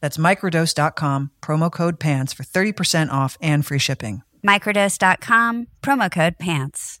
That's microdose.com, promo code PANTS for 30% off and free shipping. Microdose.com, promo code PANTS.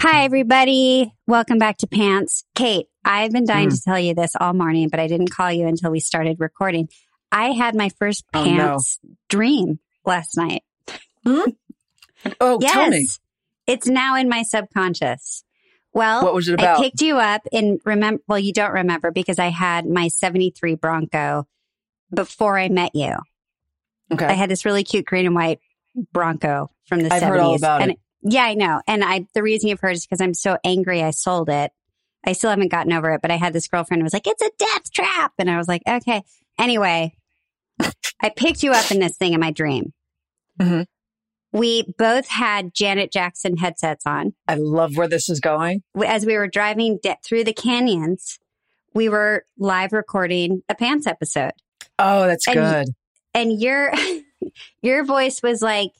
Hi, everybody. Welcome back to Pants. Kate, I've been dying Mm. to tell you this all morning, but I didn't call you until we started recording. I had my first Oh, no. pants dream last night. Oh, yes. tell me. It's now in my subconscious. Well, What was it about? I picked you up and remember, well, you don't remember because I had my 73 Bronco before I met you. Okay. I had this really cute green and white Bronco from the I've 70s. heard all about and it. Yeah, I know. And I, the reason you've heard is because I'm so angry I sold it. I still haven't gotten over it, but I had this girlfriend who was like, it's a death trap. And I was like, okay. Anyway, I picked you up in this thing in my dream. Mhm. We both had Janet Jackson headsets on. I love where this is going. As we were driving de- through the canyons, we were live recording a pants episode Oh, that's And- good. and your your voice was like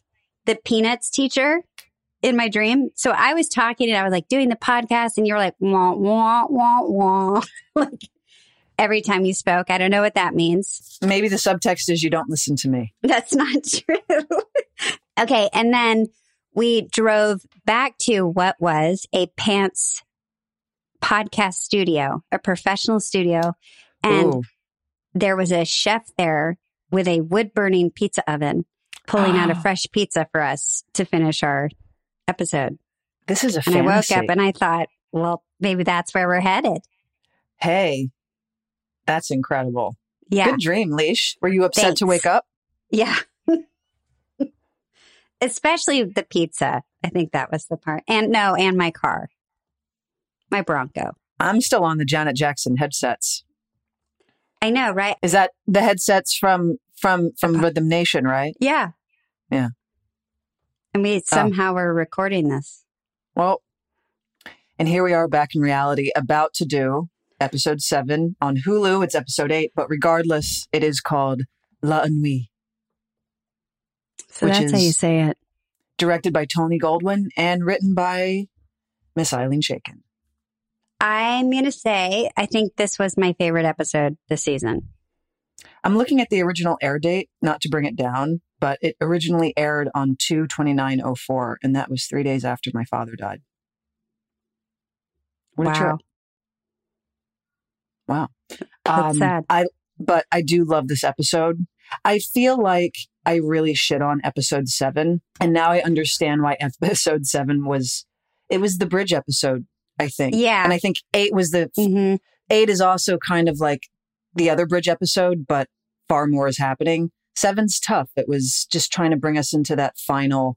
the peanuts teacher in my dream so i was talking and i was like doing the podcast and you're like wah wah wah wah like every time you spoke i don't know what that means Maybe the subtext is you don't listen to me. that's not true okay and then we drove back to what was a pants podcast studio a professional studio and Ooh. There was a chef there with a wood burning pizza oven pulling out a Ah. fresh pizza for us to finish our episode. This is a And I woke up and I thought, well, maybe that's where we're headed. hey, that's incredible. Yeah. Good dream, Leash. Were you upset to wake up? Yeah. Especially the pizza. I think that was the part. And no, and my car, my Bronco. I'm still on the Janet Jackson headsets. I know, right? Is that the headsets from from from Uh-huh. Rhythm Nation, right? Yeah. Yeah. And we somehow were recording this. Well, and here we are back in reality, about to do episode seven on Hulu. It's episode eight, but regardless, it is called L'Ennui, So that's how you say it. directed by Tony Goldwyn and written by Miss Ilene Chaiken. I'm going to say, I think this was my favorite episode this season. I'm looking at the original air date, not to bring it down, but it originally aired on 2 2904, and that was three days after my father died. What a trip. Wow. Wow. That's um, sad. I but I do love this episode. I feel like I really shit on episode seven, and now I understand why episode seven was. It was the bridge episode, I think. Yeah. and I think eight was the hmm eight is also kind of like the other bridge episode, but far more is happening. Seven's tough. It was just trying to bring us into that final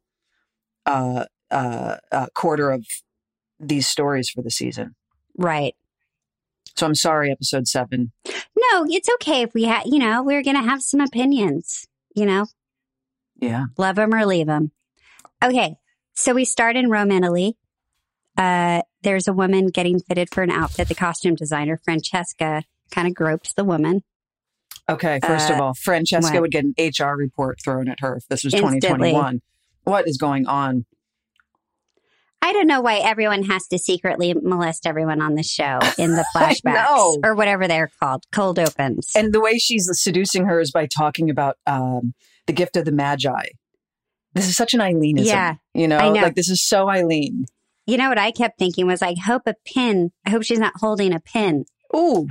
uh, uh, uh, quarter of these stories for the season. Right. So I'm sorry, episode seven. No, it's okay if we had, you know, we're going to have some opinions, you know, Yeah. love them or leave them. Okay. So we start in Rome, Italy. Uh, there's a woman getting fitted for an outfit. The costume designer, Francesca, kind of gropes the woman. Okay, first of Uh, all, Francesca what? would get an HR report thrown at her if this was Instantly. 2021. What is going on? I don't know why everyone has to secretly molest everyone on the show in the flashbacks or whatever they're called, cold opens. And the way she's seducing her is by talking about um, the gift of the Magi. This is such an Eileenism, Yeah, You know, know. like this is so Ilene. You know what I kept thinking was, I hope a pin. I hope she's not holding a pin. Ooh,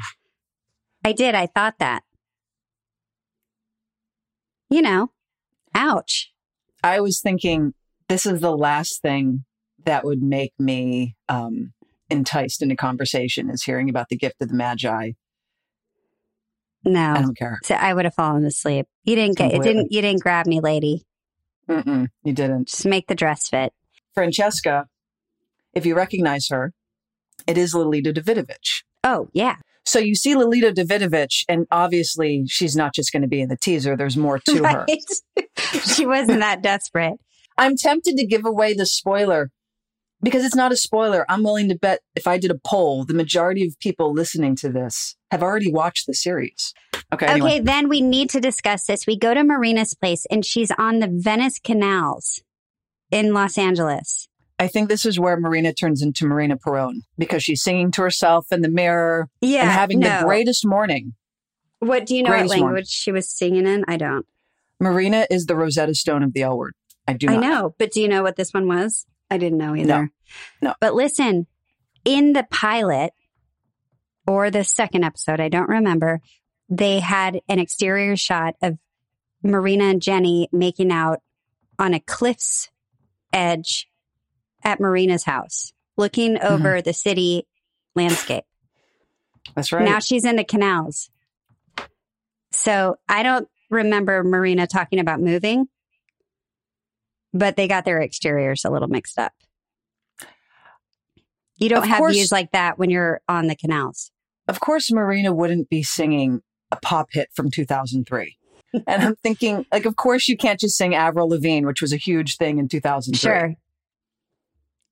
I did. I thought that. You know, ouch. I was thinking this is the last thing that would make me um, enticed into conversation is hearing about the gift of the Magi. No, I don't care. so I would have fallen asleep. You didn't get it. Didn't you? Didn't grab me, lady. Mm-mm, you didn't. Just make the dress fit. Francesca, if you recognize her, it is Lolita Davidovich. Oh yeah, So you see Lolita Davidovich, and obviously she's not just going to be in the teaser. There's more to her. she wasn't that desperate. I'm tempted to give away the spoiler because it's not a spoiler. I'm willing to bet if I did a poll, the majority of people listening to this have already watched the series. Okay. Okay, Anyway, then we need to discuss this. We go to Marina's place and she's on the Venice canals in Los Angeles. I think this is where Marina turns into Marina Perone because she's singing to herself in the mirror Yeah. and having no. the greatest morning. What do you know greatest what language she was singing in? I don't. Marina is the Rosetta Stone of the L word. I do I not. know, but do you know what this one was? I didn't know either. No. But listen, in the pilot or the second episode, I don't remember, they had an exterior shot of Marina and Jenny making out on a cliff's edge at Marina's house, looking mm-hmm. over the city landscape. That's right. Now she's in the canals. So I don't remember Marina talking about moving, but they got their exteriors a little mixed up. You don't Of have course- views like that when you're on the canals. of course, Marina wouldn't be singing a pop hit from 2003. and I'm thinking, like, of course, you can't just sing Avril Lavigne, which was a huge thing in 2003. Sure.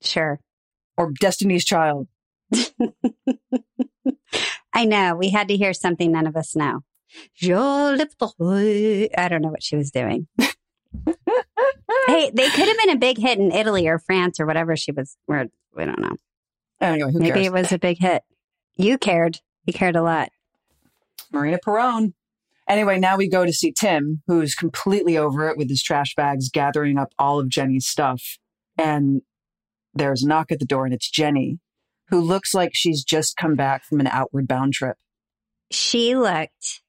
Sure. Or Destiny's Child. I know. We had to hear something none of us know. Je lift the hood. I don't know what she was doing. hey, they could have been a big hit in Italy or France or whatever she was. Where we don't know. Anyway, who Maybe cares? it was a big hit. You cared. You cared a lot. Marina Perone. Anyway, now we go to see Tim, who's completely over it with his trash bags, gathering up all of Jenny's stuff. And there's a knock at the door, and it's Jenny, who looks like she's just come back from an outward bound trip. She looked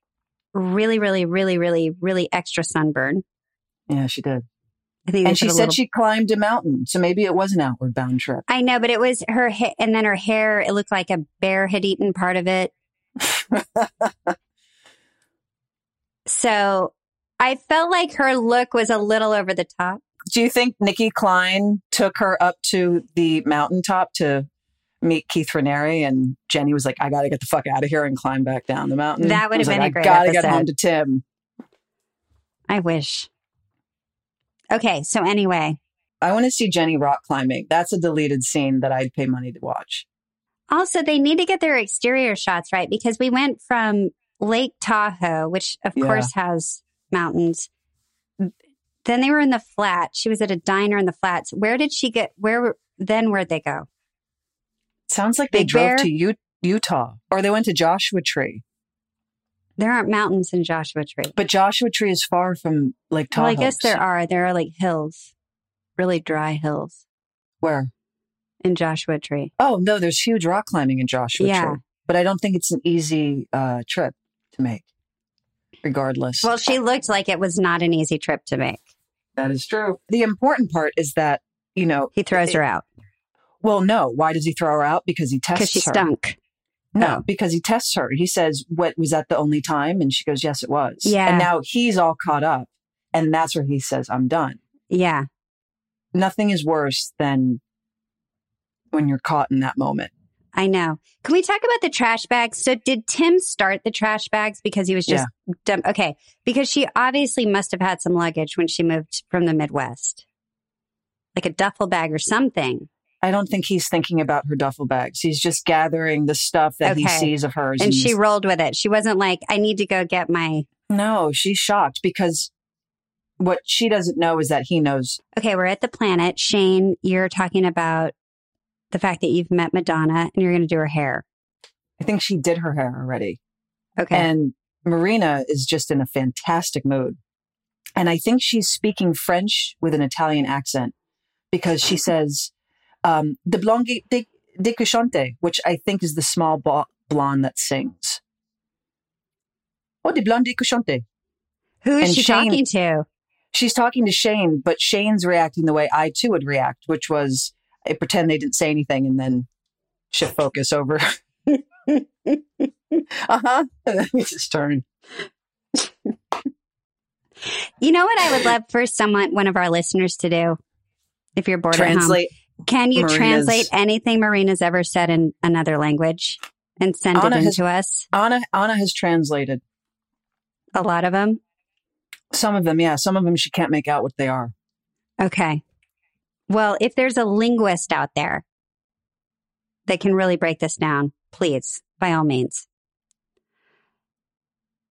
really, really, really, really, really extra sunburned. Yeah, she did. I think And she said little- she climbed a mountain. So maybe it was an outward bound trip. I know, but it was her hair, and then her hair. It looked like a bear had eaten part of it. So I felt like her look was a little over the top. Do you think Nikki Klein took her up to the mountaintop to meet Keith Raniere and Jenny was like, I got to get the fuck out of here and climb back down the mountain? That would have been like, a great I gotta get home to Tim. I wish. Okay, so anyway, I want to see Jenny rock climbing. That's a deleted scene that I'd pay money to watch. also they need to get their exterior shots right because we went from Lake Tahoe, which of Yeah. course has mountains. Then they were in the flat. She was at a diner in the flats. Where did she get? Where then? Where'd they go? Sounds like they drove Bear? to U- Utah or they went to Joshua Tree. There aren't mountains in Joshua Tree. But Joshua Tree is far from like Tahoe. Well, I guess there are. There are like hills, really dry hills Where? in Joshua Tree. Oh, no, there's huge rock climbing in Joshua Yeah. Tree. But I don't think it's an easy uh, trip to make, regardless. Well, she looked like it was not an easy trip to make. That is true. The important part is that, you know, He throws her out well, no. Why does he throw her out? Because he tests because she stunk. No, Oh. because he tests her. He says, "What was that the only time?" And she goes, "Yes, it was." Yeah. And now he's all caught up, and that's where he says, "I'm done." Yeah. Nothing is worse than when you're caught in that moment. I know. Can we talk about the trash bags? So did Tim start the trash bags because he was just dumb? Okay. Because she obviously must have had some luggage when she moved from the Midwest, like a duffel bag or something. I don't think he's thinking about her duffel bags. He's just gathering the stuff that he Okay. sees of hers. And she rolled with it. She wasn't like, I need to go get my. no, she's shocked because what she doesn't know is that he knows. Okay, we're at the planet. Shane, you're talking about the fact that you've met Madonna and you're going to do her hair. I think she did her hair already. Okay. And Marina is just in a fantastic mood. And I think she's speaking French with an Italian accent because she says, um, de blonde de, de que which I think is the small bo- blonde that sings. Oh, de blonde de que. Who is and she Shane- talking to? She's talking to Shane, but Shane's reacting the way I too would react, which was I pretend they didn't say anything and then shift focus over. uh huh. Let me just turn. You know what I would love for someone, one of our listeners to do? If you're bored Translate. at home, can you Marina's- translate anything Marina's ever said in another language and send Anna it has- into us? Anna Anna has translated A lot of them. some of them. Yeah, some of them she can't make out what they are. Okay. Well, if there's a linguist out there that can really break this down, please, by all means.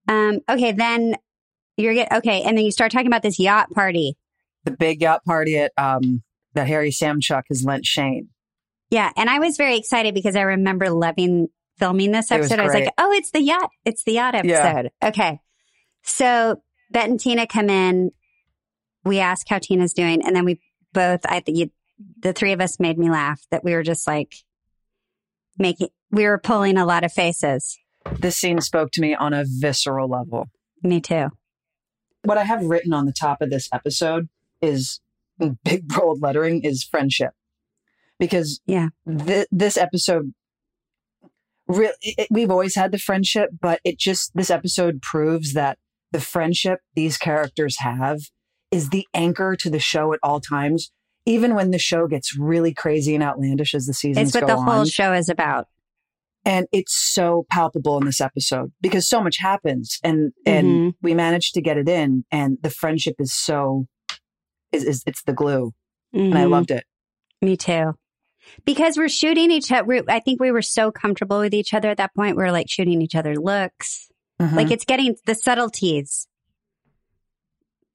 Um, okay, then you're get okay, and then you start talking about this yacht party. The big yacht party at um that Harry Samchuk has lent Shane. Yeah, and I was very excited because I remember loving filming this It was episode. I was like, "Oh, it's the yacht! It's the yacht Yeah. episode." Okay, so Bette and Tina come in. We ask how Tina's doing, and then we both, I you, the three of us made me laugh. That we were just like making, we were pulling a lot of faces. This scene spoke to me on a visceral level. Me too. What I have written on the top of this episode is in mm, big bold lettering is friendship, because Yeah. th- this episode it, we've always had the friendship, but it just this episode proves that the friendship these characters have is the anchor to the show at all times. Even when the show gets really crazy and outlandish as the seasons It's what the whole on. show is about. and it's so palpable in this episode because so much happens and and Mhm. we managed to get it in and the friendship is so is, is it's the glue and i Mhm. loved it Me too. Because we're shooting each other. I think we were so comfortable with each other at that point. We were like shooting each other looks. Mhm. Like it's getting the subtleties.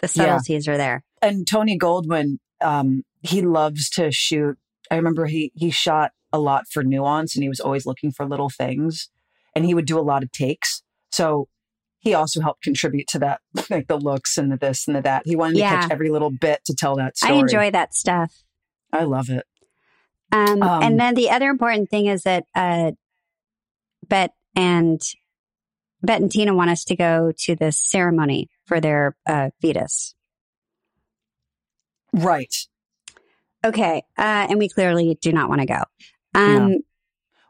The Yeah. subtleties are there. and tony goldwyn um he loves to shoot i remember he he shot a lot for nuance and he was always looking for little things and he would do a lot of takes so he also helped contribute to that like the looks and the this and the that he wanted Yeah. to catch every little bit to tell that story I enjoy that stuff. i love it Um, Um, and then the other important thing is that uh, Bette and Bette and Tina want us to go to this ceremony for their uh, fetus. right Okay, uh, and we clearly do not want to go. Um,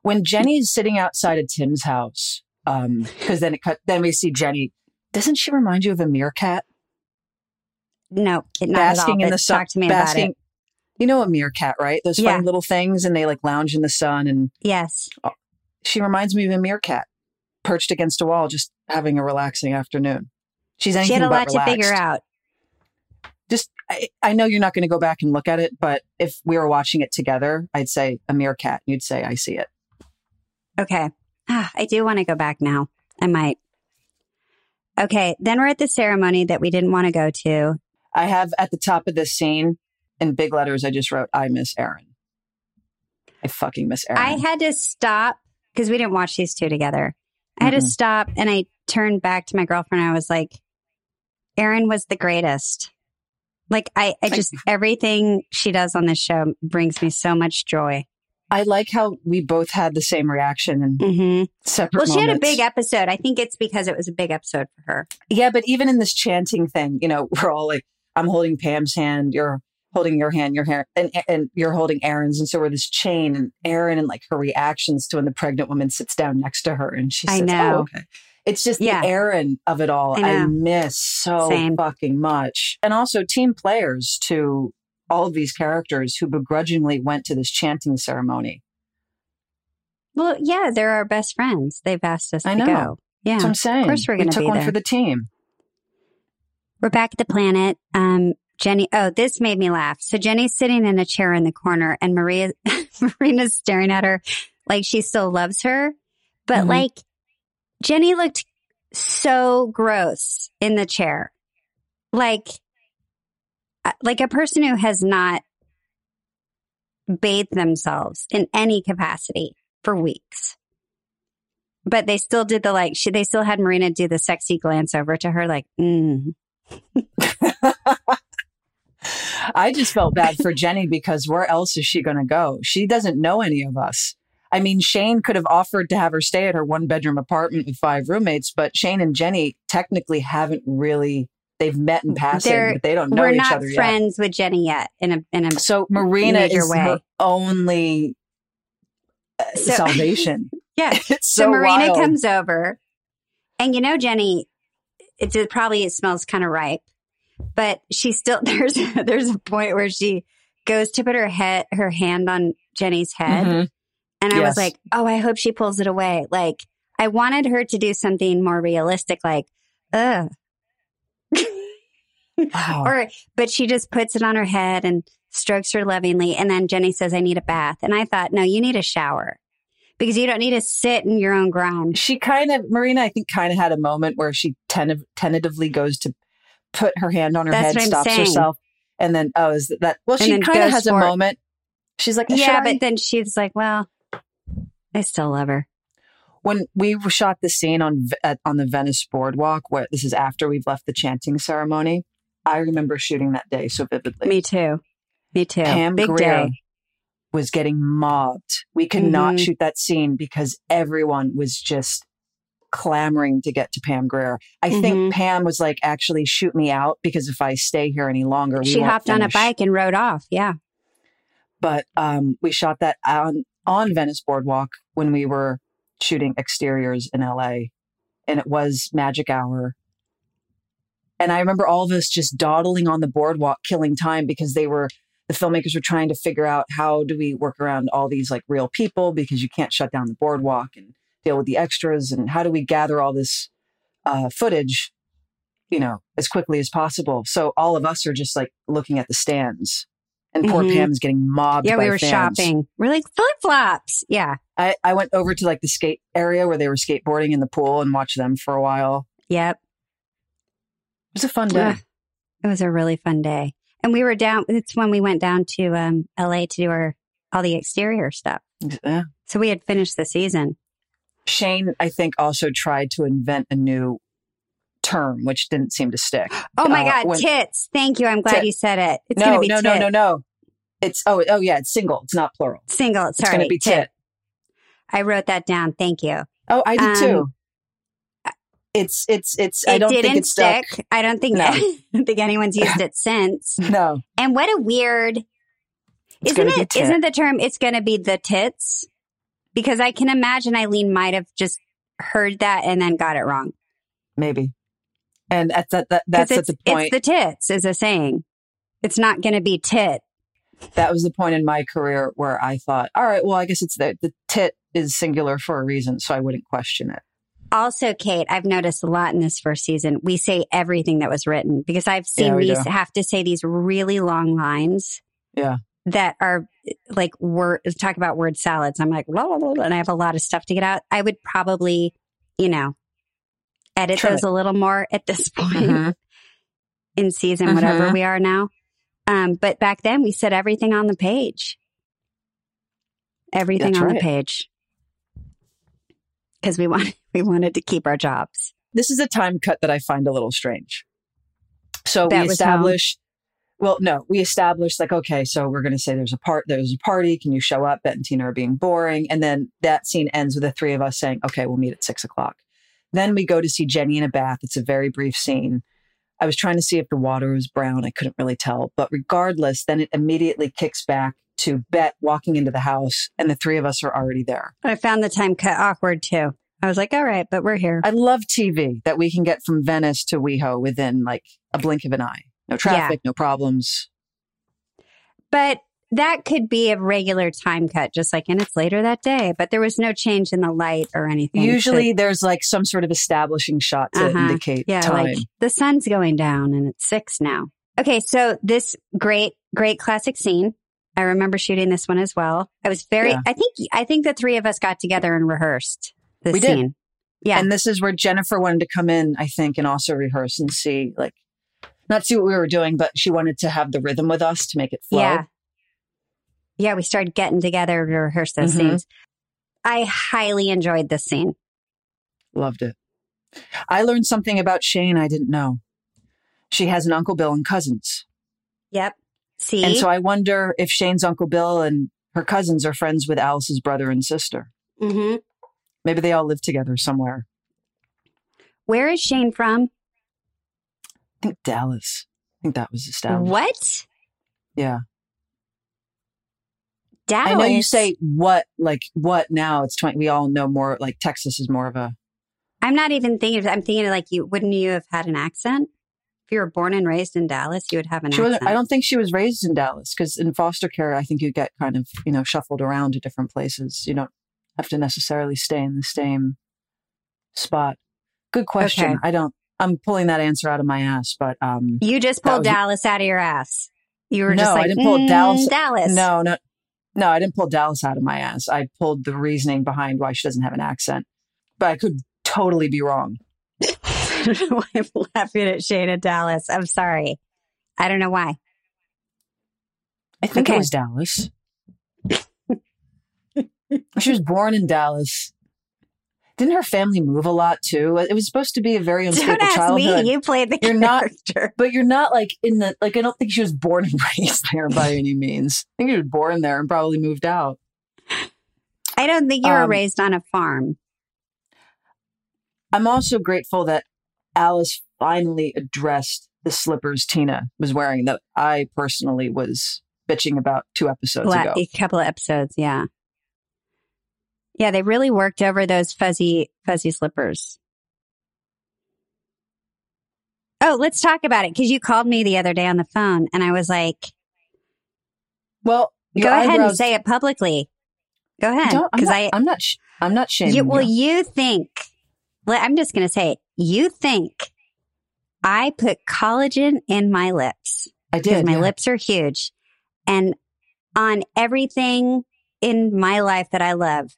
when Jenny's sitting outside of Tim's house, um, because then it cut, then we see Jenny. Doesn't she remind you of a meerkat No, it, not basking all, in the sun? Talk to me basking, about it. You know a meerkat, right? Those Yeah. funny little things, and they like lounge in the sun. And Yes. she reminds me of a meerkat perched against a wall, just having a relaxing afternoon. She's anything She had a lot to figure out. Just, I, I know you're not going to go back and look at it, but if we were watching it together, I'd say a meerkat. You'd say I see it. Okay. Ah, I do want to go back now. I might. Okay. Then we're at the ceremony that we didn't want to go to. I have at the top of this scene in big letters. I just wrote, "I miss Erin." I fucking miss Erin. I had to stop because we didn't watch these two together. I had to Mhm. stop and I turned back to my girlfriend. And I was like, Erin was the greatest. Like, I, I just, everything she does on this show brings me so much joy. I like how we both had the same reaction in hmm separate. Well, she had a big episode. I think it's because it was a big episode for her. yeah, but even in this chanting thing, you know, we're all like, I'm holding Pam's hand, you're holding your hand, your hair, and and you're holding Erin's, and so we're this chain, and Erin and like her reactions to when the pregnant woman sits down next to her, and she says, I says, know. "Oh, okay." It's just Yeah. the Erin of it all. I I, miss so Same. fucking much, and also team players to all of these characters who begrudgingly went to this chanting ceremony. Well, yeah, they're our best friends. They've asked us I to know. go. Yeah. That's what I'm saying. Of course we're gonna took be one there. for the team. We're back at the planet. Um, Jenny, oh, this made me laugh. So Jenny's sitting in a chair in the corner and Maria, Marina's staring at her like she still loves her. But Mhm. like Jenny looked so gross in the chair. Like, uh, like a person who has not bathed themselves in any capacity for weeks. But they still did the like, she, they still had Marina do the sexy glance over to her, like, mm. I just felt bad for Jenny because where else is she going to go? She doesn't know any of us. I mean, Shane could have offered to have her stay at her one bedroom apartment with five roommates, but Shane and Jenny technically haven't really, they've met in passing, They're- but they don't know we're each not other yet. friends with Jenny yet. In a, in a, So Marina is way. her only uh, So- salvation. yeah. It's So, so, Marina wild. comes over, and you know Jenny, it, it probably it smells kind of ripe, but she still there's there's a point where she goes to put her head her hand on Jenny's head, Mhm. And I was like, oh, I hope she pulls it away. Like I wanted her to do something more realistic, like, ugh. Wow. or but she just puts it on her head and strokes her lovingly and then jenny says i need a bath and i thought no you need a shower because you don't need to sit in your own grime she kind of Marina, I think, kind of had a moment where she tentative, tentatively goes to put her hand on her That's head, stops saying. herself, and then oh, is that? Well, she kind of has a moment. She's like, yeah "Should I?" but then she's like well i still love her when we shot the scene on at, on the Venice boardwalk, where this is after we've left the chanting ceremony, I remember shooting that day so vividly. me too me too Pam big Grier day was getting mobbed. We could not Mhm. shoot that scene because everyone was just clamoring to get to Pam Grier. I Mhm. think Pam was like, actually shoot me out because if I stay here any longer, we she hopped on a bike and rode off yeah But um, we shot that on, on Venice Boardwalk when we were shooting exteriors in LA. And it was magic hour. And I remember all of us just dawdling on the boardwalk, killing time because they were, the filmmakers were trying to figure out how do we work around all these like real people because you can't shut down the boardwalk and deal with the extras. And how do we gather all this uh, footage, you know, as quickly as possible? So all of us are just like looking at the stands. And poor Mhm. Pam's getting mobbed. yeah we were fans. shopping we're like flip-flops yeah I, I went over to like the skate area where they were skateboarding in the pool and watched them for a while. yep It was a fun day. It was a really fun day and we were down it's when we went down to um la to do our all the exterior stuff Yeah. so we had finished the season Shane, I think, also tried to invent a new term, which didn't seem to stick. Oh my Uh, God, when- tits. Thank you. I'm glad Tit. you said it. It's no, going to be no, tit. no, no, no. It's oh, oh yeah, it's single. It's not plural. Single. Sorry, it's going to be tit. I wrote that down. Thank you. Oh, I did Um, too. It's it's it's. I don't think it's stuck. stick. I don't think No. I don't think anyone's used it since. No, And what a weird It's isn't it? tit. Isn't the term it's going to be the tits? Because I can imagine Ilene might have just heard that and then got it wrong. maybe. And at that, that 'Cause that's at the point. It's the tits is a saying. It's not going to be tit. that was the point in my career where I thought, all right, well, I guess it's the the tit is singular for a reason, so I wouldn't question it. Also, Kate, I've noticed a lot in this first season. We say everything that was written because I've seen Yeah, we do. have to say these really long lines. Yeah. That are like word talk about word salads. I'm like, blah, blah, blah, and I have a lot of stuff to get out. I would probably, you know, edit Trim those it. a little more at this point Mhm. in season, whatever Mhm. we are now. Um, but back then we said everything on the page. Everything That's on the page. Because we wanted we wanted to keep our jobs. This is a time cut that I find a little strange. So That we how- established. Well, no, we established like, okay, so we're going to say there's a part, there's a party. Can you show up? Bette and Tina are being boring. And then that scene ends with the three of us saying, okay, we'll meet at six o'clock. Then we go to see Jenny in a bath. It's a very brief scene. I was trying to see if the water was brown. I couldn't really tell. But regardless, then it immediately kicks back to Bette walking into the house, and the three of us are already there. I found the time cut awkward too. I was like, all right, but we're here. I love TV that we can get from Venice to WeHo within like a blink of an eye. No traffic, no problems. But that could be a regular time cut, just like, and it's later that day, but there was no change in the light or anything. Usually there's like some sort of establishing shot to Uh-huh. indicate yeah, time. like the sun's going down and it's six now. Okay, so this great, great classic scene. I remember shooting this one as well. I was very. Yeah. I think. I think the three of us got together and rehearsed this We did. scene. Yeah. And this is where Jennifer wanted to come in, I think, and also rehearse and see, like, not see what we were doing, but she wanted to have the rhythm with us to make it flow. Yeah. Yeah, we started getting together to rehearse those Mhm. scenes. I highly enjoyed this scene. Loved it. I learned something about Shane I didn't know. She has an Uncle Bill and cousins. Yep. See? And so I wonder if Shane's Uncle Bill and her cousins are friends with Alice's brother and sister. Mm-hmm. Maybe they all live together somewhere. Where is Shane from? I think Dallas. I think that was established. What? Yeah. Dallas. I know you say what, like what now? It's 20. We all know more, like Texas is more of a. I'm not even thinking of I'm thinking of like you wouldn't you have had an accent? If you were born and raised in Dallas, you would have an She accent. I don't think she was raised in Dallas because in foster care, I think you get kind of, you know, shuffled around to different places. You don't have to necessarily stay in the same spot. Good question. Okay. I don't, I'm pulling that answer out of my ass, but, um, You just pulled Dallas out of your ass. You were No, just I like, didn't pull "Mm, Dallas- Dallas. no, no, no, I didn't pull Dallas out of my ass. I pulled the reasoning behind why she doesn't have an accent, but I could totally be wrong. I don't know why I'm laughing at Shane at Dallas. I'm sorry. I don't know why. I think Okay. it was Dallas. she was born in Dallas. Didn't her family move a lot too? It was supposed to be a very unstable Don't ask childhood. me. You played the You're not- character. But you're not like in the like. I don't think she was born and raised there by any means. I think she was born there and probably moved out. I don't think you were Um, raised on a farm. I'm also grateful that Alice finally addressed the slippers Tina was wearing that I personally was bitching about two episodes La- ago. a couple of episodes, yeah. Yeah, they really worked over those fuzzy, fuzzy slippers. Oh, let's talk about it because you called me the other day on the phone and I was like, Well, go ahead and say it publicly. Go ahead. Because I, I'm not. sh- I'm not shaming you, well, you. you think, well, I'm just going to say it. You think I put collagen in my lips I did. my yeah. lips are huge. And on everything in my life that I love,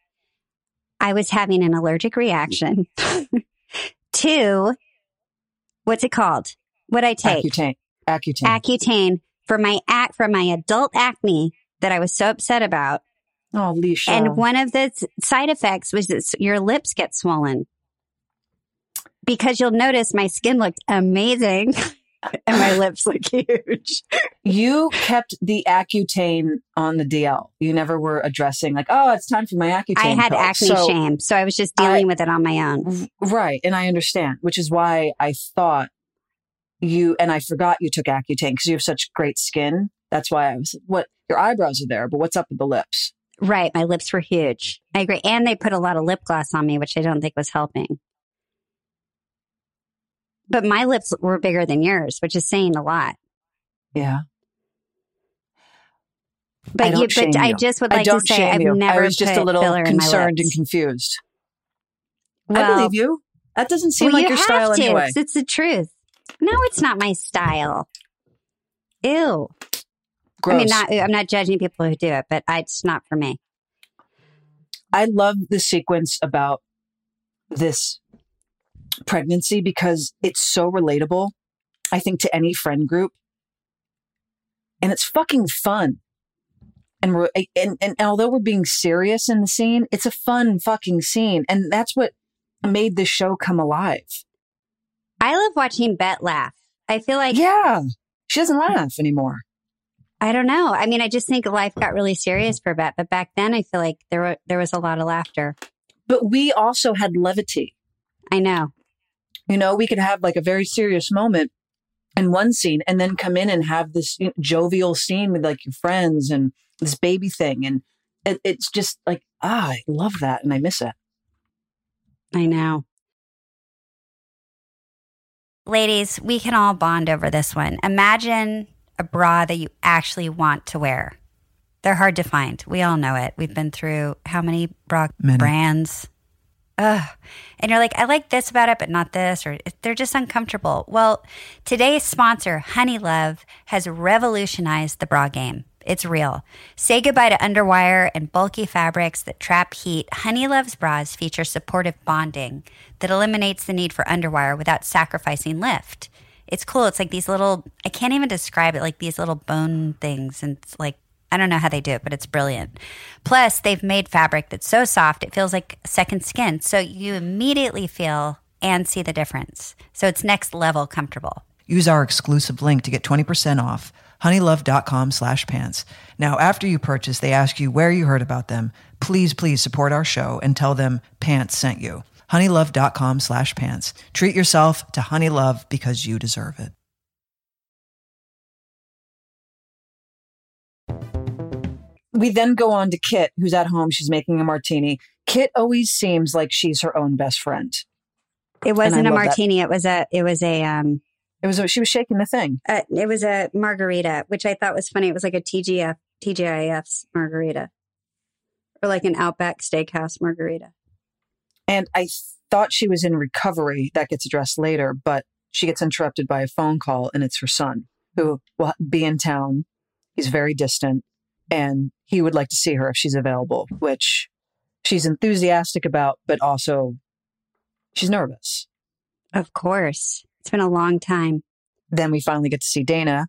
I was having an allergic reaction to what's it called? What I take? Accutane. Accutane. Accutane for my act for my adult acne that I was so upset about. oh, Leisha. And one of the side effects was that your lips get swollen. Because you'll notice my skin looked amazing and my lips look huge. you kept the Accutane on the DL. You never were addressing like, oh, it's time for my Accutane. I had acne So- shame, so I was just dealing with it on my own. Right. And I understand, which is why I thought you, and I forgot you took Accutane because you have such great skin. That's why I was, what, your eyebrows are there, but what's up with the lips? Right, my lips were huge. I agree, and they put a lot of lip gloss on me, which I don't think was helping. But my lips were bigger than yours, which is saying a lot. Yeah. But don't you, but I just would like to say I've you. never I was just a little filler in my concerned and confused. I believe you. That doesn't seem well, like you your style to. anyway. It's the truth. No, it's not my style. Ew. Gross. I mean, not. I'm not judging people who do it, but I, it's not for me. I love the sequence about this pregnancy because it's so relatable, I think, to any friend group. And it's fucking fun. And we're and, and although we're being serious in the scene, it's a fun fucking scene. And that's what made this show come alive. I love watching Bette laugh. I feel like yeah. She doesn't laugh anymore. I don't know. I mean, I just think life got really serious for Bette, but back then I feel like there were there was a lot of laughter. But we also had levity. I know. You know, we could have like a very serious moment in one scene and then come in and have this you know, jovial scene with like your friends and this baby thing. And it, it's just like, ah, I love that and I miss it. I know. Ladies, we can all bond over this one. Imagine a bra that you actually want to wear. They're hard to find. We all know it. We've been through how many bra Many. brands? Ugh. And you're like, I like this about it, but not this, or they're just uncomfortable. Well, today's sponsor, Honey Love, has revolutionized the bra game. It's real. Say goodbye to underwire and bulky fabrics that trap heat. Honey Love's bras feature supportive bonding that eliminates the need for underwire without sacrificing lift. It's cool. It's like these little, I can't even describe it, like these little bone things. And it's like, I don't know how they do it, but it's brilliant. Plus, they've made fabric that's so soft, it feels like second skin. So you immediately feel and see the difference. So it's next level comfortable. Use our exclusive link to get 20% off honeylove.com slash pants. Now, after you purchase, they ask you where you heard about them. Please, please support our show and tell them pants sent you. honeylove.com slash pants. Treat yourself to Honey Love because you deserve it. We then go on to Kit, who's at home. She's making a martini. Kit always seems like she's her own best friend. It wasn't a love that. martini. It was a, it was a, um, It was she was shaking the thing. uh, it was a margarita, which I thought was funny. It was like a TGF, TGIF's margarita or like an Outback Steakhouse margarita. And I thought she was in recovery. That gets addressed later, but she gets interrupted by a phone call, and it's her son who will be in town. He's very distant, and he would like to see her if she's available, which she's enthusiastic about, but also she's nervous. Of course. It's been a long time. Then we finally get to see Dana,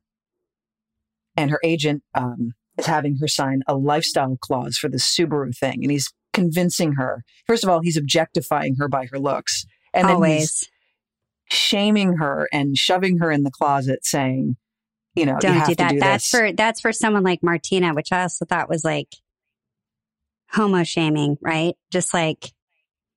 and her agent um, is having her sign a lifestyle clause for the Subaru thing, and he's convincing her. First of all, he's objectifying her by her looks, and then he's shaming her and shoving her in the closet, saying, "You know, Don't have do to that. do that's this." for that's for someone like Martina, which I also thought was like homo shaming, right? Just like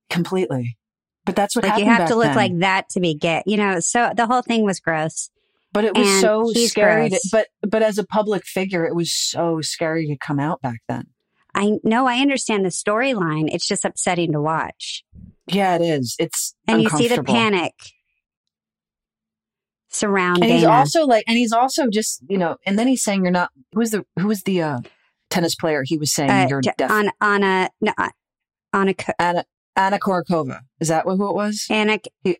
completely. But that's what like you have to look then. like that to be gay. You know, so the whole thing was gross. But it was and so scary. To, but but as a public figure, it was so scary to come out back then. I know I understand the storyline. It's just upsetting to watch. Yeah, it is. It's And you see the panic surrounding And he's Dana. also like, and he's also just you know, and then he's saying you're not. Who was the who was the uh, tennis player? He was saying uh, you're d- deaf. on on a no, uh, on a Anna Anna Kournikova. Is that who it was? Anna He-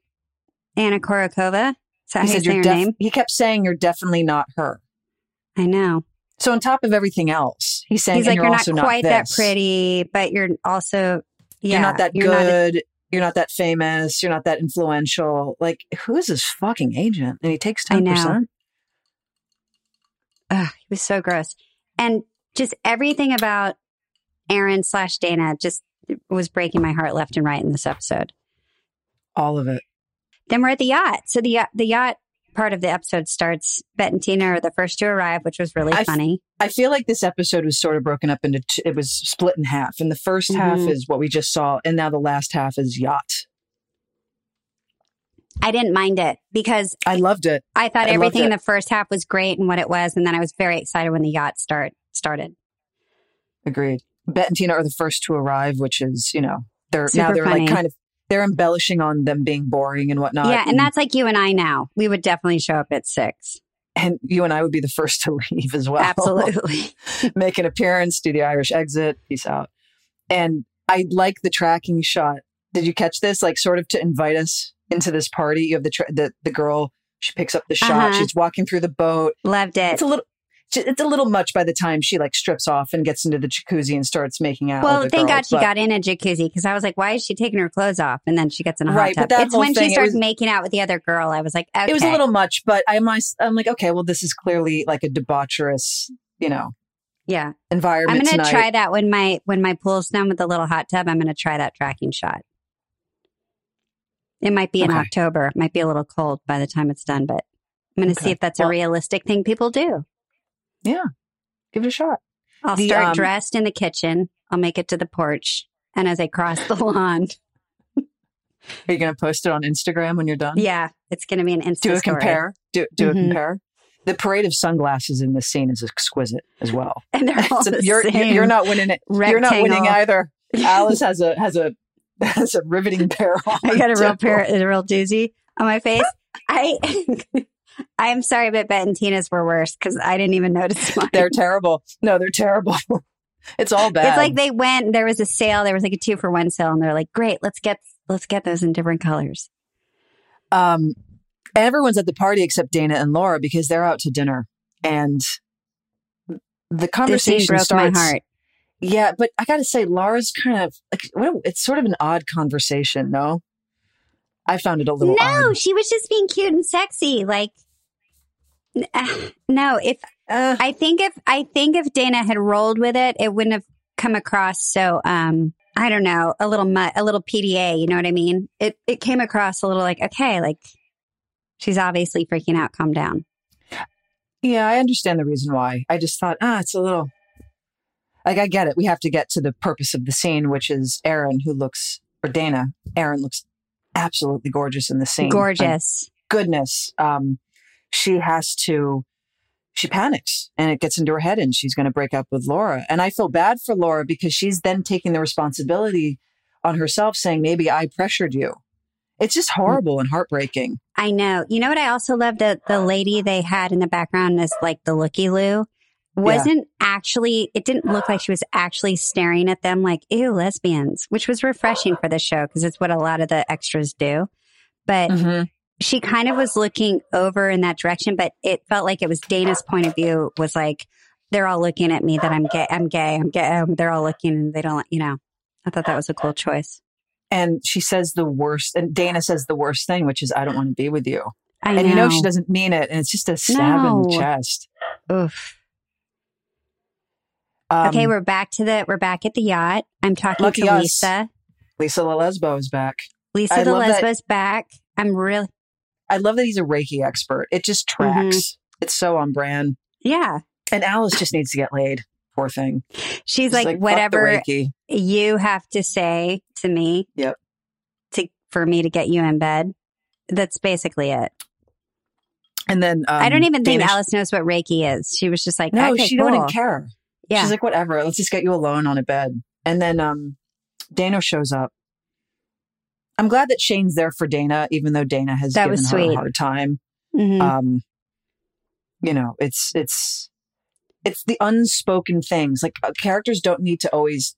Anna Kournikova. Is that how you say you're her def- name? He kept saying you're definitely not her. I know. So on top of everything else, he's saying He's like, you're not also quite that this. pretty, but you're also yeah, you're not that you're not a- good. You're not that famous. You're not that influential. Like, who is this fucking agent? And he takes I ten know. percent. ugh, it was so gross. And just everything about Erin slash Dana just was breaking my heart left and right in this episode. All of it. Then we're at the yacht. So the yacht, the yacht part of the episode starts. Bette and Tina are the first to arrive, which was really I f- funny. I feel like this episode was sort of broken up into. T- it was split in half, and the 1st half Mhm. is what we just saw, and now the last half is yacht. I didn't mind it because I loved it. I thought I everything in the first half was great and what it was, and then I was very excited when the yacht start started. Agreed. Bette and Tina are the first to arrive, which is you know they're now they're funny. like kind of they're embellishing on them being boring and whatnot. yeah, and that's like you and I now. We would definitely show up at six. and you and I would be the first to leave as well. Absolutely. make an appearance, do the Irish exit, peace out. And I like the tracking shot. Did you catch this? Like, sort of to invite us into this party. You have the tra- the the girl. She picks up the shot. Uh-huh. She's walking through the boat. Loved it. It's a little. It's a little much by the time she like strips off and gets into the jacuzzi and starts making out. Well, with the thank God she but- got in a jacuzzi because I was like, why is she taking her clothes off? And then she gets in a hot Right, but tub. It's when thing, she it starts was- making out with the other girl. I was like, okay. It was a little much, but I'm I'm like, okay, well, this is clearly like a debaucherous, you know, yeah. Environment. I'm gonna tonight. try that when my when my pool's done with the little hot tub. I'm gonna try that tracking shot. It might be in Okay. October. It might be a little cold by the time it's done, but I'm gonna see if that's a realistic thing people do. Yeah, give it a shot. I'll The, start um, dressed in the kitchen. I'll make it to the porch, and as I cross the lawn, Are you going to post it on Instagram when you're done? yeah, it's gonna be an Insta do a story. compare. Do do a Mhm. compare. The parade of sunglasses in this scene is exquisite as well. and they're all So the you're same. you're not winning it. You're not winning rectangle. either. Alice has a has a has a riveting pair on. I got a real pair, a real doozy on my face. I, I'm sorry, but Bette and Tina's were worse because I didn't even notice mine. They're terrible. No, they're terrible. It's all bad. It's like they went. There was a sale. There was like a two for one sale, and they're like, "Great, let's get let's get those in different colors." um, everyone's at the party except Dana and Laura because they're out to dinner, and the conversation broke starts. my heart. Yeah, but I got to say, Laura's kind of like what- it's sort of an odd conversation. No, I found it a little No, odd. she was just being cute and sexy. Like, no, if Uh, I think if I think if Dana had rolled with it, it wouldn't have come across so. um I don't know, a little mut, a little PDA. You know what I mean? It it came across a little like okay, like she's obviously freaking out. Calm down. yeah, I understand the reason why. I just thought, ah, it's a little like I get it. We have to get to the purpose of the scene, which is Erin, who looks or Dana. Erin looks absolutely gorgeous in the scene. Gorgeous. goodness, um, she has to. She panics and it gets into her head, and she's going to break up with Laura. And I feel bad for Laura because she's then taking the responsibility on herself, saying, "Maybe I pressured you." It's just horrible and heartbreaking. I know. You know what? I also love that the lady they had in the background is like the looky loo. Wasn't actually, it didn't look like she was actually staring at them like, ew, lesbians, which was refreshing for the show because it's what a lot of the extras do. But Mm-hmm. She kind of was looking over in that direction, but it felt like it was Dana's point of view was like, they're all looking at me that I'm gay. I'm gay. I'm gay. Um, they're all looking and they don't, you know, I thought that was a cool choice. And she says the worst, and Dana says the worst thing, which is, "I don't want to be with you." I and know. you know she doesn't mean it, and it's just a stab in the chest. Oof. Um, Okay, we're back to the we're back at the yacht. I'm talking to us. Lisa. Lisa La Lesbo is back. Lisa I the that- back. I'm really I love that he's a Reiki expert. It just tracks. Mm-hmm. It's so on brand. yeah. And Alice just needs to get laid. Poor thing. She's like, the whatever you have to say to me. Yep. To for me to get you in bed. That's basically it. And then um, I don't even think Dana- Alice knows what Reiki is. She was just like, No, okay, she cool. wouldn't care. Yeah. She's like, whatever. Let's just get you alone on a bed. And then um, Dana shows up. I'm glad that Shane's there for Dana, even though Dana has That given her sweet. a hard time. Mhm. Um, you know, it's it's it's the unspoken things. Like uh, characters don't need to always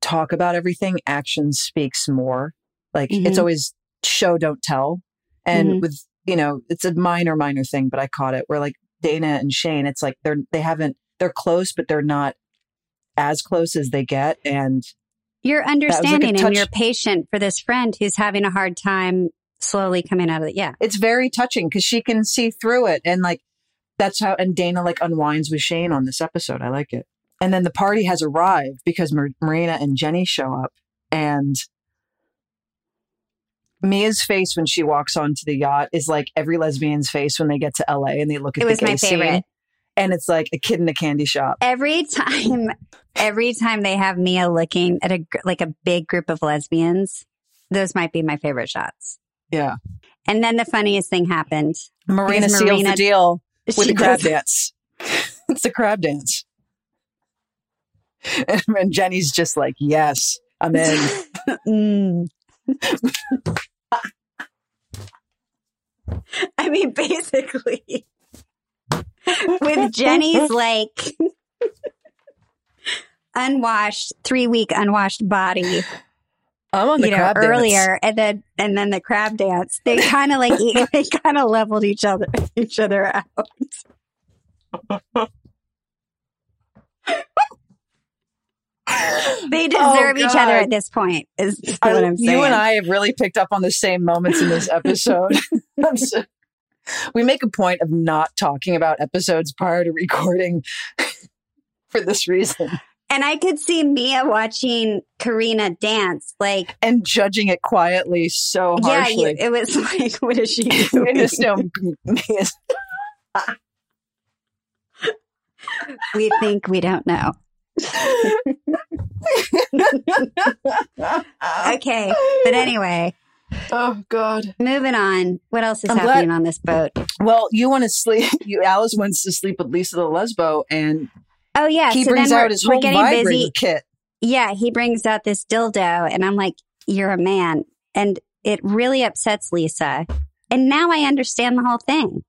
talk about everything. Action speaks more. Like it's Mhm. always show don't tell. And Mhm. with you know, it's a minor minor thing, but I caught it. Where like Dana and Shane, it's like they're they haven't they're close, but they're not as close as they get. And You're like understanding and touch- you're patient for this friend who's having a hard time slowly coming out of it. Yeah. it's very touching because she can see through it and like that's how and dana like unwinds with shane on this episode i like it and then the party has arrived because Mar- marina and jenny show up and mia's face when she walks onto the yacht is like every lesbian's face when they get to la and they look at It the was my scene, favorite. And it's like a kid in a candy shop Every time, every time they have Mia looking at a like a big group of lesbians, those might be my favorite shots. yeah And then the funniest thing happened. marina seals Marina- the deal with the crab dance it's the crab dance and, and jenny's just like yes i'm in Mm. I mean, basically, with Jenny's like unwashed, three week unwashed body, i'm on the you know, dance. earlier, and then and then the crab dance. They kind of like they kind of leveled each other each other out. They oh, deserve each other Oh, at this point. Is what I'm saying. You and I have really picked up on the same moments in this episode. I'm so- we make a point of not talking about episodes prior to recording for this reason And I could see Mia watching Karina dance. Like, and judging it quietly so yeah, you, harshly. it was like, what is she doing? know Mia's- we think we don't know. Okay. But anyway, oh God. moving on. What else is I'm glad- happening on this boat? Well, you want to sleep. You Alice wants to sleep with Lisa the lesbo, and Oh, yeah. he so brings out his whole vibrator busy. kit. Yeah, he brings out this dildo, and I'm like, you're a man. And it really upsets Lisa. And now I understand the whole thing.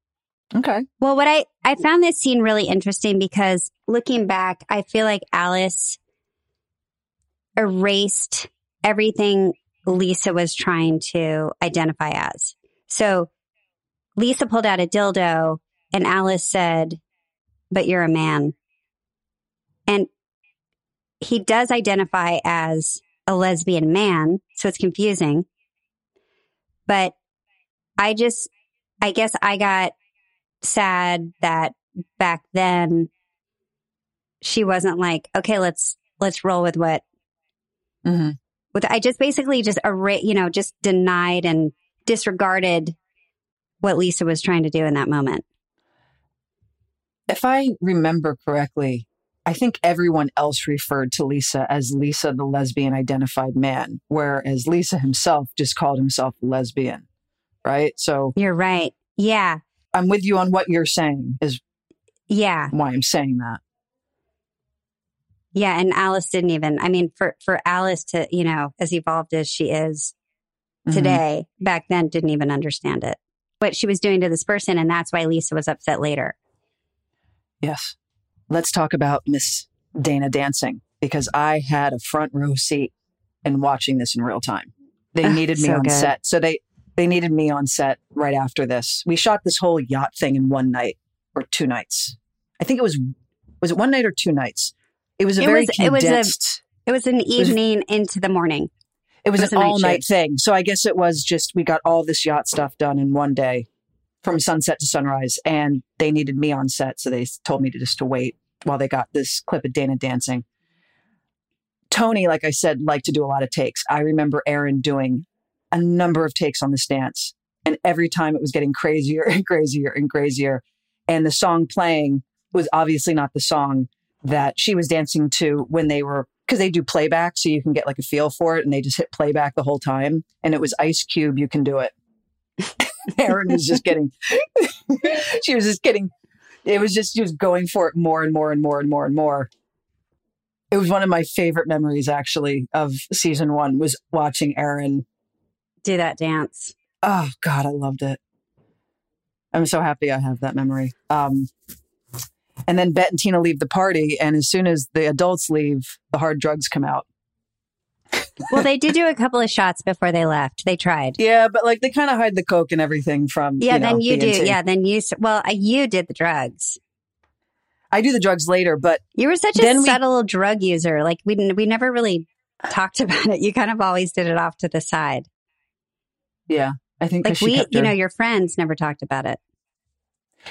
Okay. Well, what I, I found this scene really interesting because looking back, I feel like Alice erased everything Lisa was trying to identify as. So Lisa pulled out a dildo and Alice said, but you're a man. And he does identify as a lesbian man. So it's confusing. But I just, I guess I got sad that back then she wasn't like, okay, let's, let's roll with what, hmm with, I just basically just, erra- you know, just denied and disregarded what Lisa was trying to do in that moment. If I remember correctly, I think everyone else referred to Lisa as Lisa, the lesbian identified man, whereas Lisa himself just called himself lesbian. Right. So You're right. Yeah. I'm with you on what you're saying, is Yeah. why I'm saying that. Yeah. And Alice didn't even, I mean, for, for Alice to, you know, as evolved as she is Mhm. today, back then didn't even understand it, what she was doing to this person. And that's why Lisa was upset later. Yes. Let's talk about Miss Dana dancing because I had a front row seat and watching this in real time. They needed me so on good. set. So they they needed me on set right after this. We shot this whole yacht thing in one night or two nights. I think it was was it one night or two nights? It was a It very was- it was a- condensed It was an evening into the morning. it was, it was an all night thing. So I guess it was just we got all this yacht stuff done in one day from sunset to sunrise and they needed me on set so they told me to just to wait while they got this clip of Dana dancing. Tony, like I said, liked to do a lot of takes. I remember Erin doing a number of takes on this dance and every time it was getting crazier and crazier and crazier and the song playing was obviously not the song that she was dancing to when they were because they do playback so you can get like a feel for it and they just hit playback the whole time and it was ice cube you can do it. Erin was just getting she was just getting it was just she was going for it more and more and more and more and more. It was one of my favorite memories actually of season one was watching Erin Do that dance. oh god i loved it. I'm so happy i have that memory. Um and then Bette and Tina leave the party, and as soon as the adults leave, the hard drugs come out. Well, they did do a couple of shots before they left. They tried. Yeah, but like they kind of hide the coke and everything from. Yeah, you know, then you do. Yeah, then you. Well, uh, you did the drugs. I do the drugs later, but You were such a Then we- subtle drug user. Like we we never really talked about it. You kind of always did it off to the side. yeah, I think Like we, you know, your friends never talked about it.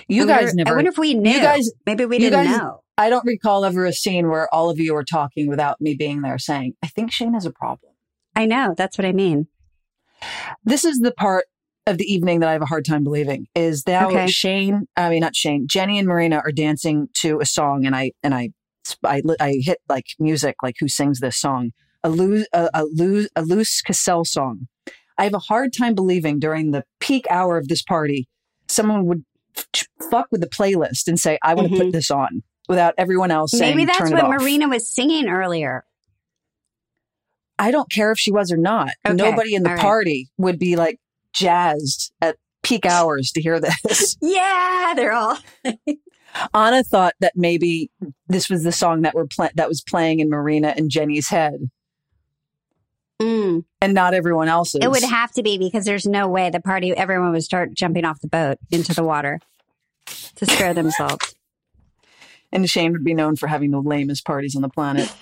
You guys never. I wonder if we knew. You guys, Maybe we didn't guys- know. I don't recall ever a scene where all of you were talking without me being there, saying, "I think Shane has a problem." I know. That's what I mean. This is the part of the evening that I have a hard time believing is that Okay. Shane, I mean not Shane, Jenny and Marina are dancing to a song, and I and I I, I hit like music, like who sings this song? A loose a, a loose a loose Cassell song. I have a hard time believing during the peak hour of this party, someone would fuck with the playlist and say, "I want to Mhm. put this on," without everyone else saying, Maybe that's "Turn it what off." Marina was singing earlier. I don't care if she was or not. Okay, Nobody in the all right. party would be like jazzed at peak hours to hear this. Yeah, they're all. Anna thought that maybe this was the song that were pla- that was playing in Marina and Jenny's head, Mm. and not everyone else's. It would have to be because there's no way the party, everyone would start jumping off the boat into the water to scare themselves. and Shane would be known for having the lamest parties on the planet.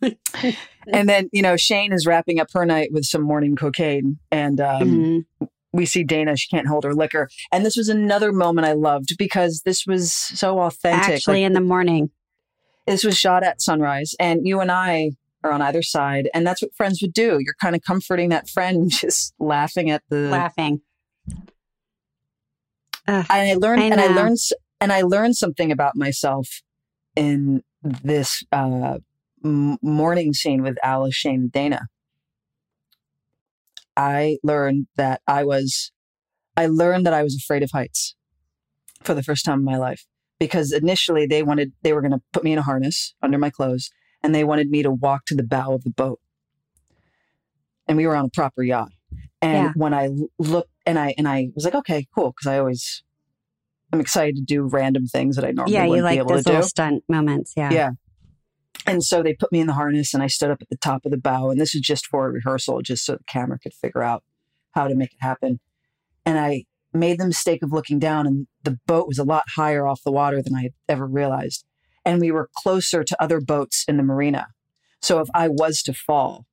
and then you know Shane is wrapping up her night with some morning cocaine, and um, Mhm. we see Dana. She can't hold her liquor, and this was another moment I loved because this was so authentic. Actually, Like, in the morning. this was shot at sunrise and you and i are on either side. And that's what friends would do. You're kind of comforting that friend just laughing at the laughing. Ugh, and i learned I and i learned and i learned something about myself in this uh m- morning scene with alice shane dana. I learned that i was i learned that i was afraid of heights for the first time in my life because initially they wanted they were going to put me in a harness under my clothes and they wanted me to walk to the bow of the boat and we were on a proper yacht and Yeah. when I looked and i and i was like okay cool because i always i'm excited to do random things that i normally yeah, you wouldn't be like able those to do stunt moments. Yeah. yeah And so they put me in the harness and I stood up at the top of the bow. And this is just for a rehearsal, just so the camera could figure out how to make it happen. And I made the mistake of looking down, and the boat was a lot higher off the water than I had ever realized. And we were closer to other boats in the marina. So if I was to fall,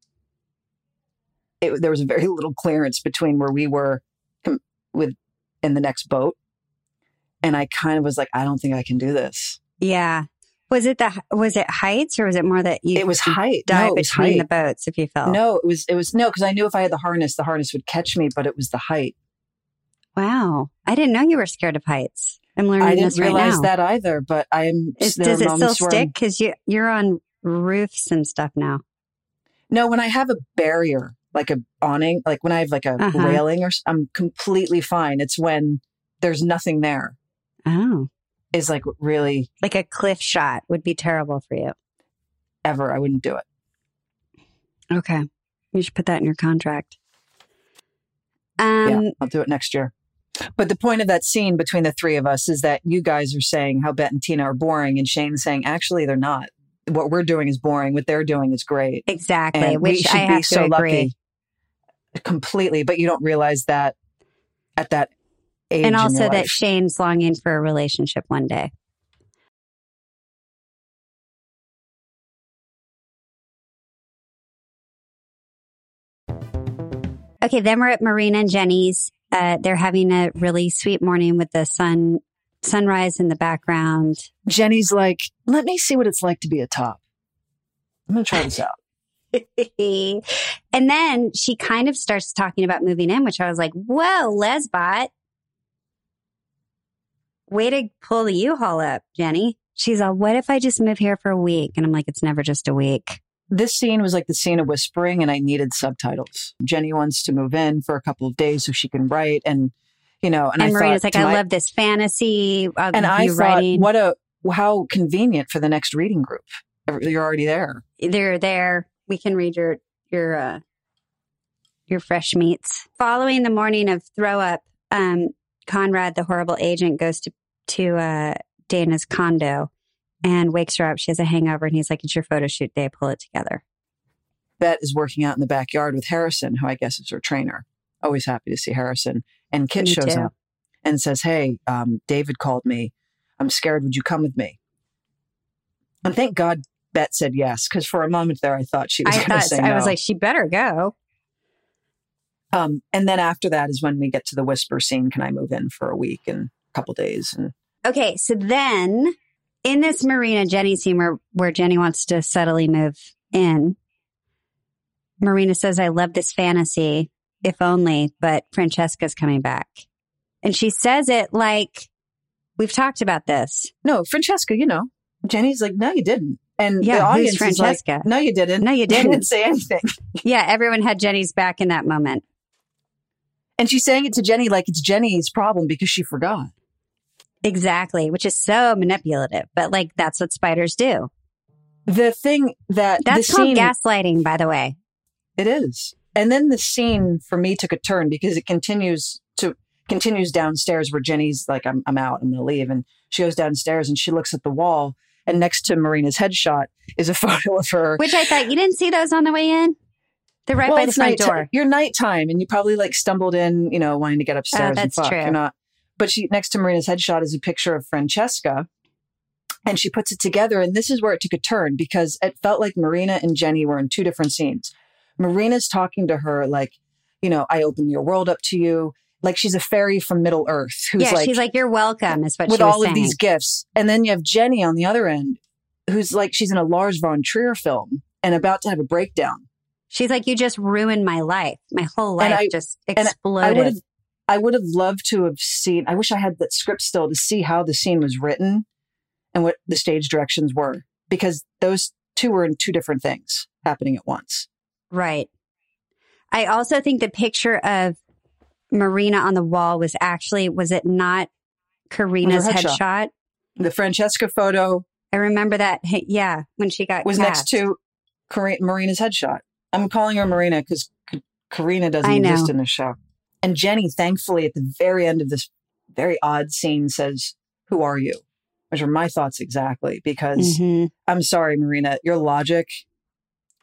it, there was very little clearance between where we were com- with in the next boat. And I kind of was like, I don't think I can do this. Yeah. Was it the was it heights or was it more that you It was height. dive No, between height. the boats if you fell? No, it was it was no, because I knew if I had the harness, the harness would catch me, but it was the height. Wow. I didn't know you were scared of heights. I'm learning I didn't right realize now. that either, but I'm Is- does it still stick? Because you you're on roofs and stuff now. No, when I have a barrier, like a awning, like when I have like a Uh-huh. railing or I'm completely fine. It's when there's nothing there Oh, is like really like a cliff shot would be terrible for you. ever I wouldn't do it. Okay, you should put that in your contract. Um, yeah, I'll do it next year. But the point of that scene between the three of us is that you guys are saying how Bette and Tina are boring, and Shane's saying actually they're not. What we're doing is boring. What they're doing is great. exactly. and we which should I be have so to agree. lucky. Completely, but you don't realize that at that age. and also that life. Shane's longing for a relationship one day. Okay, then we're at Marina and Jenny's. Uh, they're having a really sweet morning with the sun sunrise in the background. Jenny's like, let me see what it's like to be a top. I'm gonna try this out. and then she kind of starts talking about moving in, which I was like, whoa, Lesbot. Way to pull the U-Haul up, Jenny. She's all, what if I just move here for a week? And I'm like, it's never just a week. This scene was like the scene of whispering, and I needed subtitles. Jenny wants to move in for a couple of days so she can write, and you know, and, And, I Marina's thought like, I love this fantasy of and I thought, writing. what a how convenient for the next reading group. You're already there. They're there. We can read your your uh, your fresh meats. Following the morning of throw up, um, Conrad, the horrible agent, goes to to uh, Dana's condo and wakes her up. She has a hangover, and he's like, "It's your photo shoot day. Pull it together." Bette is working out in the backyard with Harrison, who I guess is her trainer. Always happy to see Harrison. And Kit Me shows too. up and says, Hey, um, David called me. I'm scared. Would you come with me? And thank God Bette said yes, because for a moment there, I thought she was I going to say I was like, "She better go." um, and then after that is when we get to the whisper scene. Can I move in for a week and a couple days? And Okay, so then in this Marina Jenny scene where, where Jenny wants to subtly move in, Marina says, I love this fantasy, if only, but Francesca's coming back. And she says it like we've talked about this. no, Francesca, you know, Jenny's like, No, you didn't. And Yeah, the audience is like, Francesca? No, you didn't. No, you You didn't. didn't say anything. Yeah, everyone had Jenny's back in that moment. And she's saying it to Jenny like it's Jenny's problem because she forgot. Exactly, which is so manipulative, but like that's what spiders do. The thing that That's the called scene, gaslighting, by the way. It is. And then the scene for me took a turn because it continues to continues downstairs where Jenny's like, I'm I'm out, I'm gonna leave. And she goes downstairs and she looks at the wall and next to Marina's headshot is a photo of her. Which I thought you didn't see those on the way in. They're right well, by the front nighttime- door. You're nighttime and you probably like stumbled in, you know, wanting to get oh, upstairs. and that's fuck. true. You're not. But she next to Marina's headshot is a picture of Francesca. And she puts it together. And this is where it took a turn because it felt like Marina and Jenny were in two different scenes. Marina's talking to her like, you know, I open your world up to you. Like she's a fairy from Middle Earth who's yeah, like, she's like, "You're welcome," is what with she was all saying. of these gifts. And then you have Jenny on the other end, who's like she's in a Lars von Trier film and about to have a breakdown. She's like, "You just ruined my life. My whole life I- just I would exploded." have I would have loved to have seen I wish I had that script still to see how the scene was written and what the stage directions were because those two were in two different things happening at once. right. I also think the picture of Marina on the wall was actually was it not Karina's headshot? headshot. The Francesca photo I remember that. Yeah, when she got was next to Cari- Marina's headshot. I'm calling her Marina because Karina doesn't exist in the show. And Jenny, thankfully, at the very end of this very odd scene, says, "Who are you?" which are my thoughts exactly. Because Mhm. I'm sorry, Marina, your logic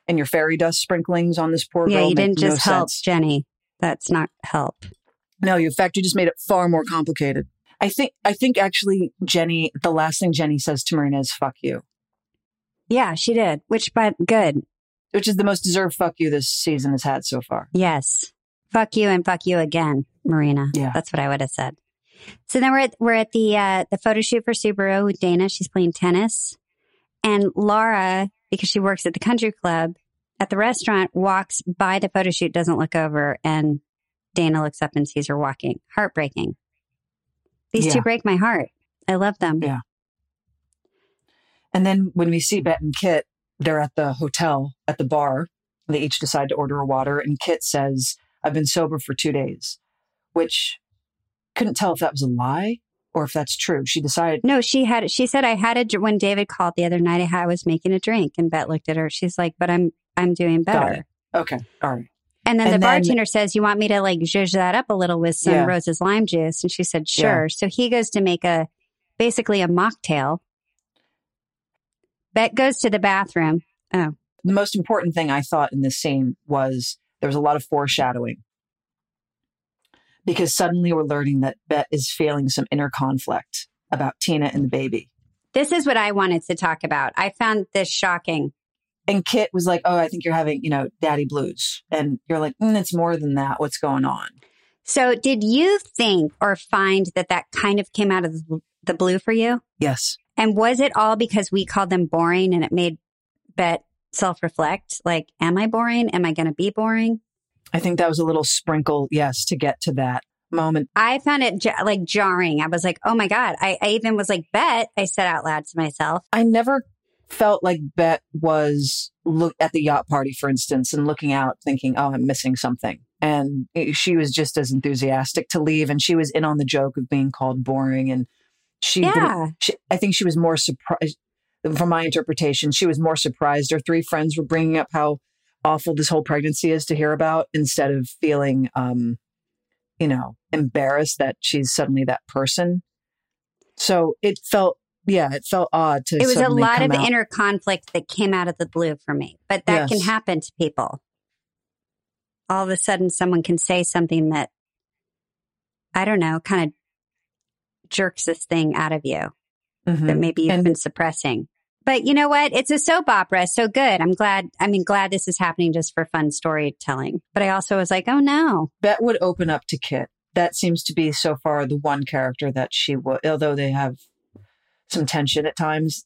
and your fairy dust sprinklings on this poor Yeah, girl you didn't no just help sense. Jenny. That's not help. No, you- in fact, you just made it far more complicated. I think, I think actually, Jenny, the last thing Jenny says to Marina is "fuck you," Yeah, she did. Which, but good. which is the most deserved "fuck you" this season has had so far. Yes. Fuck you and fuck you again, Marina. Yeah. That's what I would have said. So then we're at we're at the uh the photo shoot for Subaru with Dana. She's playing tennis. And Laura, because she works at the country club, at the restaurant, walks by the photo shoot, doesn't look over, and Dana looks up and sees her walking. Heartbreaking. These two break my heart. I love them. Yeah. And then when we see Bette and Kit, they're at the hotel at the bar. They each decide to order a water, and Kit says, "I've been sober for two days," which couldn't tell if that was a lie or if that's true. She decided, No, she had. She said I had a when David called the other night. I, had, I was making a drink, and Bette looked at her. She's like, "But I'm I'm doing better." "Okay, all right." And then And the then- bartender says, "You want me to like zhuzh that up a little with some Yeah. Rose's lime juice?" And she said, Yeah. "Sure." So he goes to make a basically a mocktail. Bette goes to the bathroom. Oh, The most important thing I thought in this scene was there was a lot of foreshadowing because suddenly we're learning that Bette is feeling some inner conflict about Tina and the baby. this is what I wanted to talk about. I found this shocking. and Kit was like, "Oh, I think you're having, you know, daddy blues," and you're like, mm, "It's more than that. What's going on?" So, did you think or find that that kind of came out of the- the blue for you? Yes, And was it all because we called them boring and it made Bette self reflect? Like, am I boring? Am I going to be boring? I think that was a little sprinkle, yes, to get to that moment. I found it j- like jarring. I was like, oh my God. I, I even was like, Bette, I said out loud to myself. I never felt like Bette was look at the yacht party, for instance, and looking out, thinking, "Oh, I'm missing something." And it- she was just as enthusiastic to leave, and she was in on the joke of being called boring. And she, Yeah. she I think she was more surprised. From my interpretation, she was more surprised. Her three friends were bringing up how awful this whole pregnancy is to hear about, instead of feeling, um, you know, embarrassed that she's suddenly that person. So it felt, yeah, it felt odd to. It was a lot of out. inner conflict that came out of the blue for me, but that can happen to people. All of a sudden, someone can say something that, I don't know, kind of jerks this thing out of you. Mhm. that maybe you've And- been suppressing. But you know what? It's a soap opera. So good. I'm glad. I mean, glad this is happening just for fun storytelling. But I also was like, oh no. Bette would open up to Kit. That seems to be so far the one character that she would, although they have some tension at times.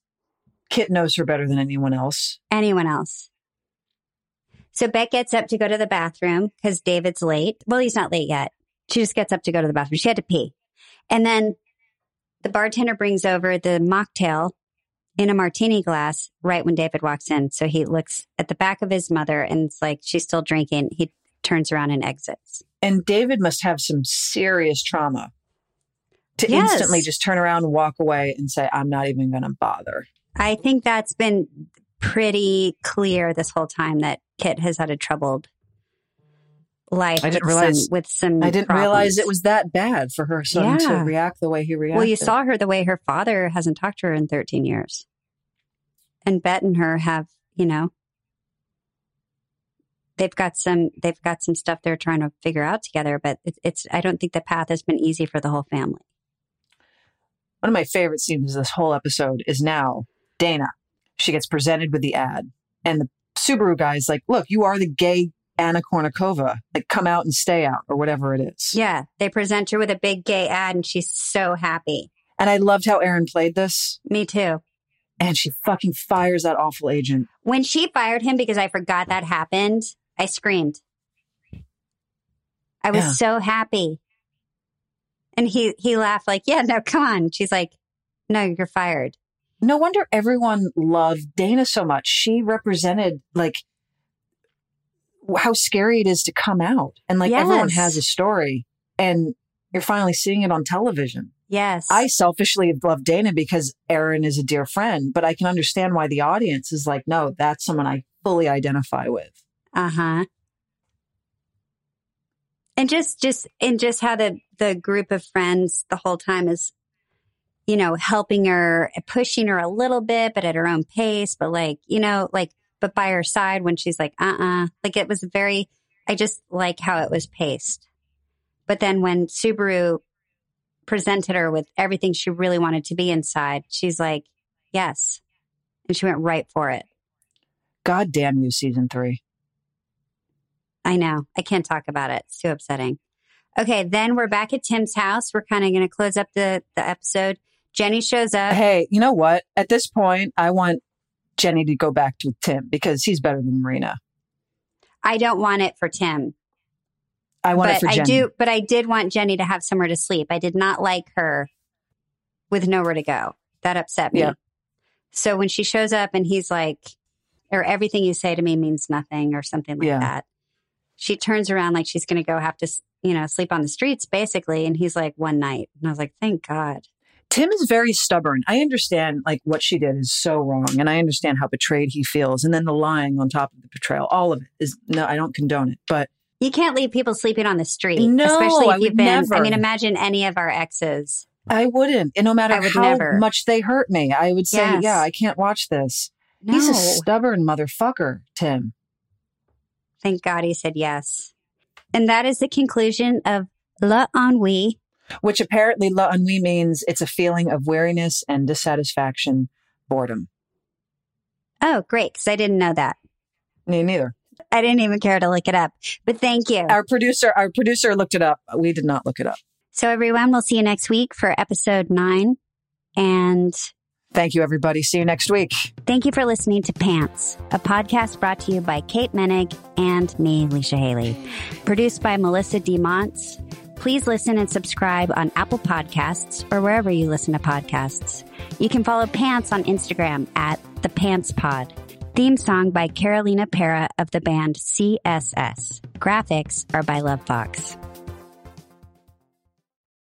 Kit knows her better than anyone else. Anyone else? So Bette gets up to go to the bathroom because David's late. Well, he's not late yet. She just gets up to go to the bathroom. She had to pee. And then the bartender brings over the mocktail in a martini glass right when David walks in. So he looks at the back of his mother and it's like she's still drinking. He turns around and exits. And David must have some serious trauma to Yes. instantly just turn around and walk away and say, I'm not even going to bother. I think that's been pretty clear this whole time that Kit has had a troubled life. I didn't with realize- some, with some. I didn't realize it was that bad for her son to react the way he reacted. Well, you saw her the way her father hasn't talked to her in 13 years. And Bette and her have, you know, they've got some, they've got some stuff they're trying to figure out together, but it's, it's, I don't think the path has been easy for the whole family. One of my favorite scenes of this whole episode is now Dana. She gets presented with the ad, and the Subaru guy's like, Look, you are the gay Anna Kournikova. Like, come out and stay out, or whatever it is. Yeah. They present her with a big gay ad and she's so happy. And I loved how Erin played this, Me too. And she fucking fires that awful agent. When she fired him because I forgot that happened, I screamed. I was Yeah. so happy. And he he laughed like, "Yeah, no, come on." She's like, "No, you're fired." No wonder everyone loved Dana so much. She represented like how scary it is to come out, and like everyone has a story, and you're finally seeing it on television. Yes. I selfishly love Dana because Erin is a dear friend, but I can understand why the audience is like, no, that's someone I fully identify with. uh-huh. And just just and just how the the group of friends the whole time is you know, helping her, pushing her a little bit, but at her own pace, but like, you know, like, but by her side when she's like, uh uh Like it was very, I just like how it was paced. But then when Subaru presented her with everything she really wanted to be inside, she's like, yes. And she went right for it. God damn you, season three. I know. I can't talk about it. It's too upsetting. Okay, then we're back at Tim's house. We're kind of going to close up the, the episode. Jenny shows up. Hey, you know what? At this point, I want Jenny to go back to Tim because he's better than Marina. I don't want it for Tim. I want but for I do, but I did want Jenny to have somewhere to sleep. I did not like her with nowhere to go. That upset me. Yeah. So when she shows up and he's like, or everything you say to me means nothing or something like Yeah. that. She turns around like she's going to go have to, you know, sleep on the streets basically. And he's like, one night. And I was like, thank God. Tim is very stubborn. I understand like what she did is so wrong, and I understand how betrayed he feels, and then the lying on top of the betrayal. All of it is no, I don't condone it, but You can't leave people sleeping on the street. No, especially if I you've been, never. I mean, imagine any of our exes. I wouldn't. And no matter how never. much they hurt me, I would say, Yes. "Yeah, I can't watch this." No. He's a stubborn motherfucker, Tim. Thank God he said yes. And that is the conclusion of Le Ennui. Which apparently la ennui means it's a feeling of weariness and dissatisfaction, boredom. Oh, great. Because I didn't know that. Me neither. I didn't even care to look it up. But thank you. Our producer, our producer looked it up. We did not look it up. So, everyone, we'll see you next week for episode nine. And Thank you, everybody. See you next week. thank you for listening to Pants, a podcast brought to you by Kate Moennig and me, Leisha Hailey. Produced by Melissa D. Montz. Please listen and subscribe on Apple Podcasts or wherever you listen to podcasts. You can follow Pants on Instagram at the Pants Pod. Theme song by Carolina Parra of the band CSS. Graphics are by Lovefoxxx.